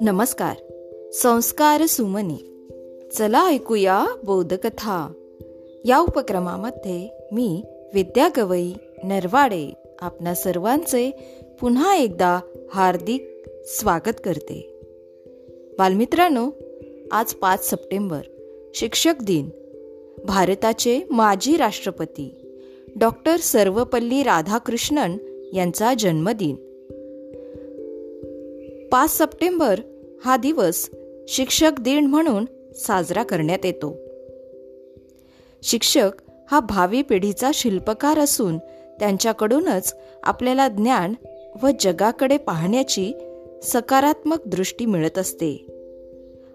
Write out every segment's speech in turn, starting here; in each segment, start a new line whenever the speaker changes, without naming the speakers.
नमस्कार. संस्कार सुमने. चला ऐकूया बोधकथा. या उपक्रमामध्ये मी विद्या गवई नरवाडे आपणा सर्वांचे पुन्हा एकदा हार्दिक स्वागत करते. बालमित्रांनो आज पाच सप्टेंबर शिक्षक दिन. भारताचे माजी राष्ट्रपती डॉक्टर सर्वपल्ली राधाकृष्णन यांचा जन्मदिन. पाच सप्टेंबर हा दिवस शिक्षक दिन म्हणून साजरा करण्यात येतो. शिक्षक हा भावी पिढीचा शिल्पकार असून त्यांच्याकडूनच आपल्याला ज्ञान व जगाकडे पाहण्याची सकारात्मक दृष्टी मिळत असते.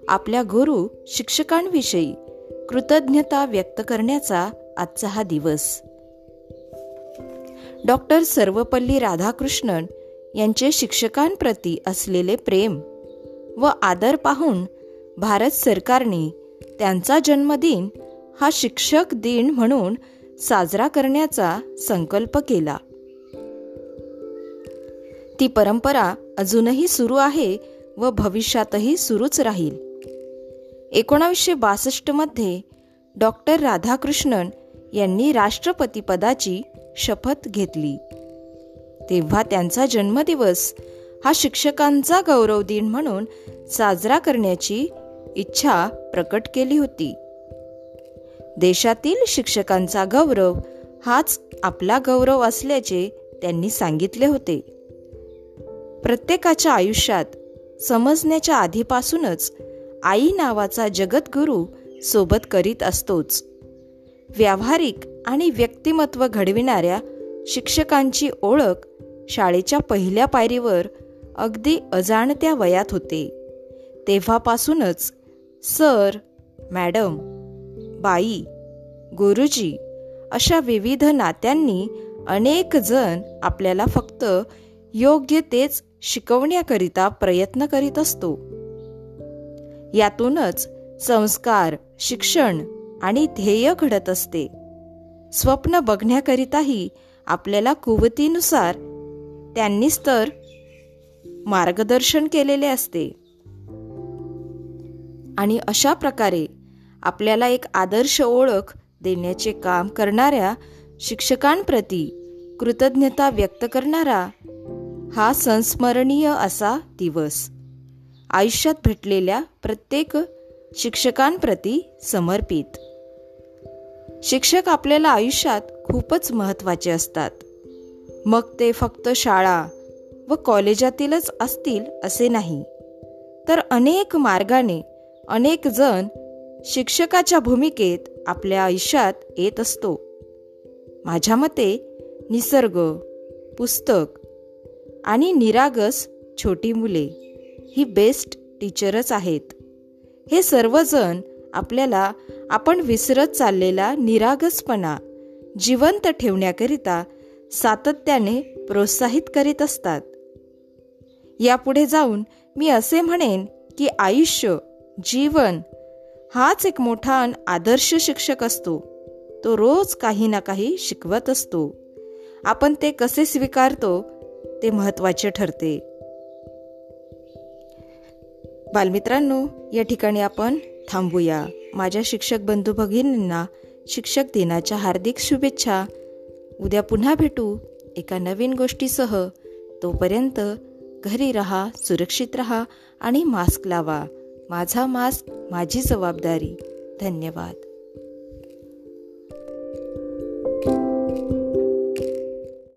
आपल्या गुरु शिक्षकांविषयी कृतज्ञता व्यक्त करण्याचा आजचा हा दिवस. डॉक्टर सर्वपल्ली राधाकृष्णन यांचे शिक्षकांप्रती असलेले प्रेम व आदर पाहून भारत सरकारने त्यांचा जन्मदिन हा शिक्षक दिन म्हणून साजरा करण्याचा संकल्प केला. ती परंपरा अजूनही सुरू आहे व भविष्यातही सुरूच राहील. एकोणावीसशे बासष्टमध्ये डॉक्टर राधाकृष्णन यांनी राष्ट्रपतीपदाची शपथ घेतली. तेव्हा त्यांचा जन्मदिवस हा शिक्षकांचा गौरव दिन म्हणून साजरा करण्याची इच्छा प्रकट केली होती. देशातील शिक्षकांचा गौरव हाच आपला गौरव असल्याचे त्यांनी सांगितले होते. प्रत्येकाच्या आयुष्यात समजण्याच्या आधीपासूनच आई नावाचा जगद्गुरू सोबत करीत असतोच. व्यावहारिक आणि व्यक्तिमत्व घडविणाऱ्या शिक्षकांची ओळख शाळेच्या पहिल्या पायरीवर अगदी अजाणत्या वयात होते. तेव्हापासूनच सर मॅडम बाई गुरुजी अशा विविध नात्यांनी अनेक जण आपल्याला फक्त योग्य तेच शिकवण्याकरिता प्रयत्न करीत असतो. यातूनच संस्कार शिक्षण आणि ध्येय घडत असते. स्वप्न बघण्याकरिताही आपल्याला कुवतीनुसार त्यांनीच तर मार्गदर्शन केलेले असते. आणि अशा प्रकारे आपल्याला एक आदर्श ओळख देण्याचे काम करणाऱ्या शिक्षकांप्रती कृतज्ञता व्यक्त करणारा हा संस्मरणीय असा दिवस आयुष्यात भेटलेल्या प्रत्येक शिक्षकांप्रती समर्पित. शिक्षक आपल्याला आयुष्यात खूपच महत्त्वाचे असतात. मग ते फक्त शाळा व कॉलेजातीलच असतील असे नाही. तर अनेक मार्गाने अनेक जण शिक्षकाच्या भूमिकेत आपल्या आयुष्यात येत असतो. माझ्या मते निसर्ग पुस्तक आणि निरागस छोटी मुले ही बेस्ट टीचरच आहेत. हे सर्वजण आपल्याला आपण विसरत चाललेला निरागसपणा जिवंत ठेवण्याकरिता सातत्याने प्रोत्साहित करीत असतात. यापुढे जाऊन मी असे म्हणेन की आयुष्य जीवन हाच एक मोठा आदर्श शिक्षक असतो. तो रोज काही ना काही शिकवत असतो. आपण ते कसे स्वीकारतो ते महत्त्वाचे ठरते. बालमित्रांनो या ठिकाणी आपण थांबूया. माझ्या शिक्षक बंधू भगिनींना शिक्षक दिनाच्या हार्दिक शुभेच्छा. उद्या पुन्हा भेटू एका नवीन गोष्टीसह. तोपर्यंत घरी रहा सुरक्षित रहा आणि मास्क लावा. माझा मास्क माझी जबाबदारी. धन्यवाद.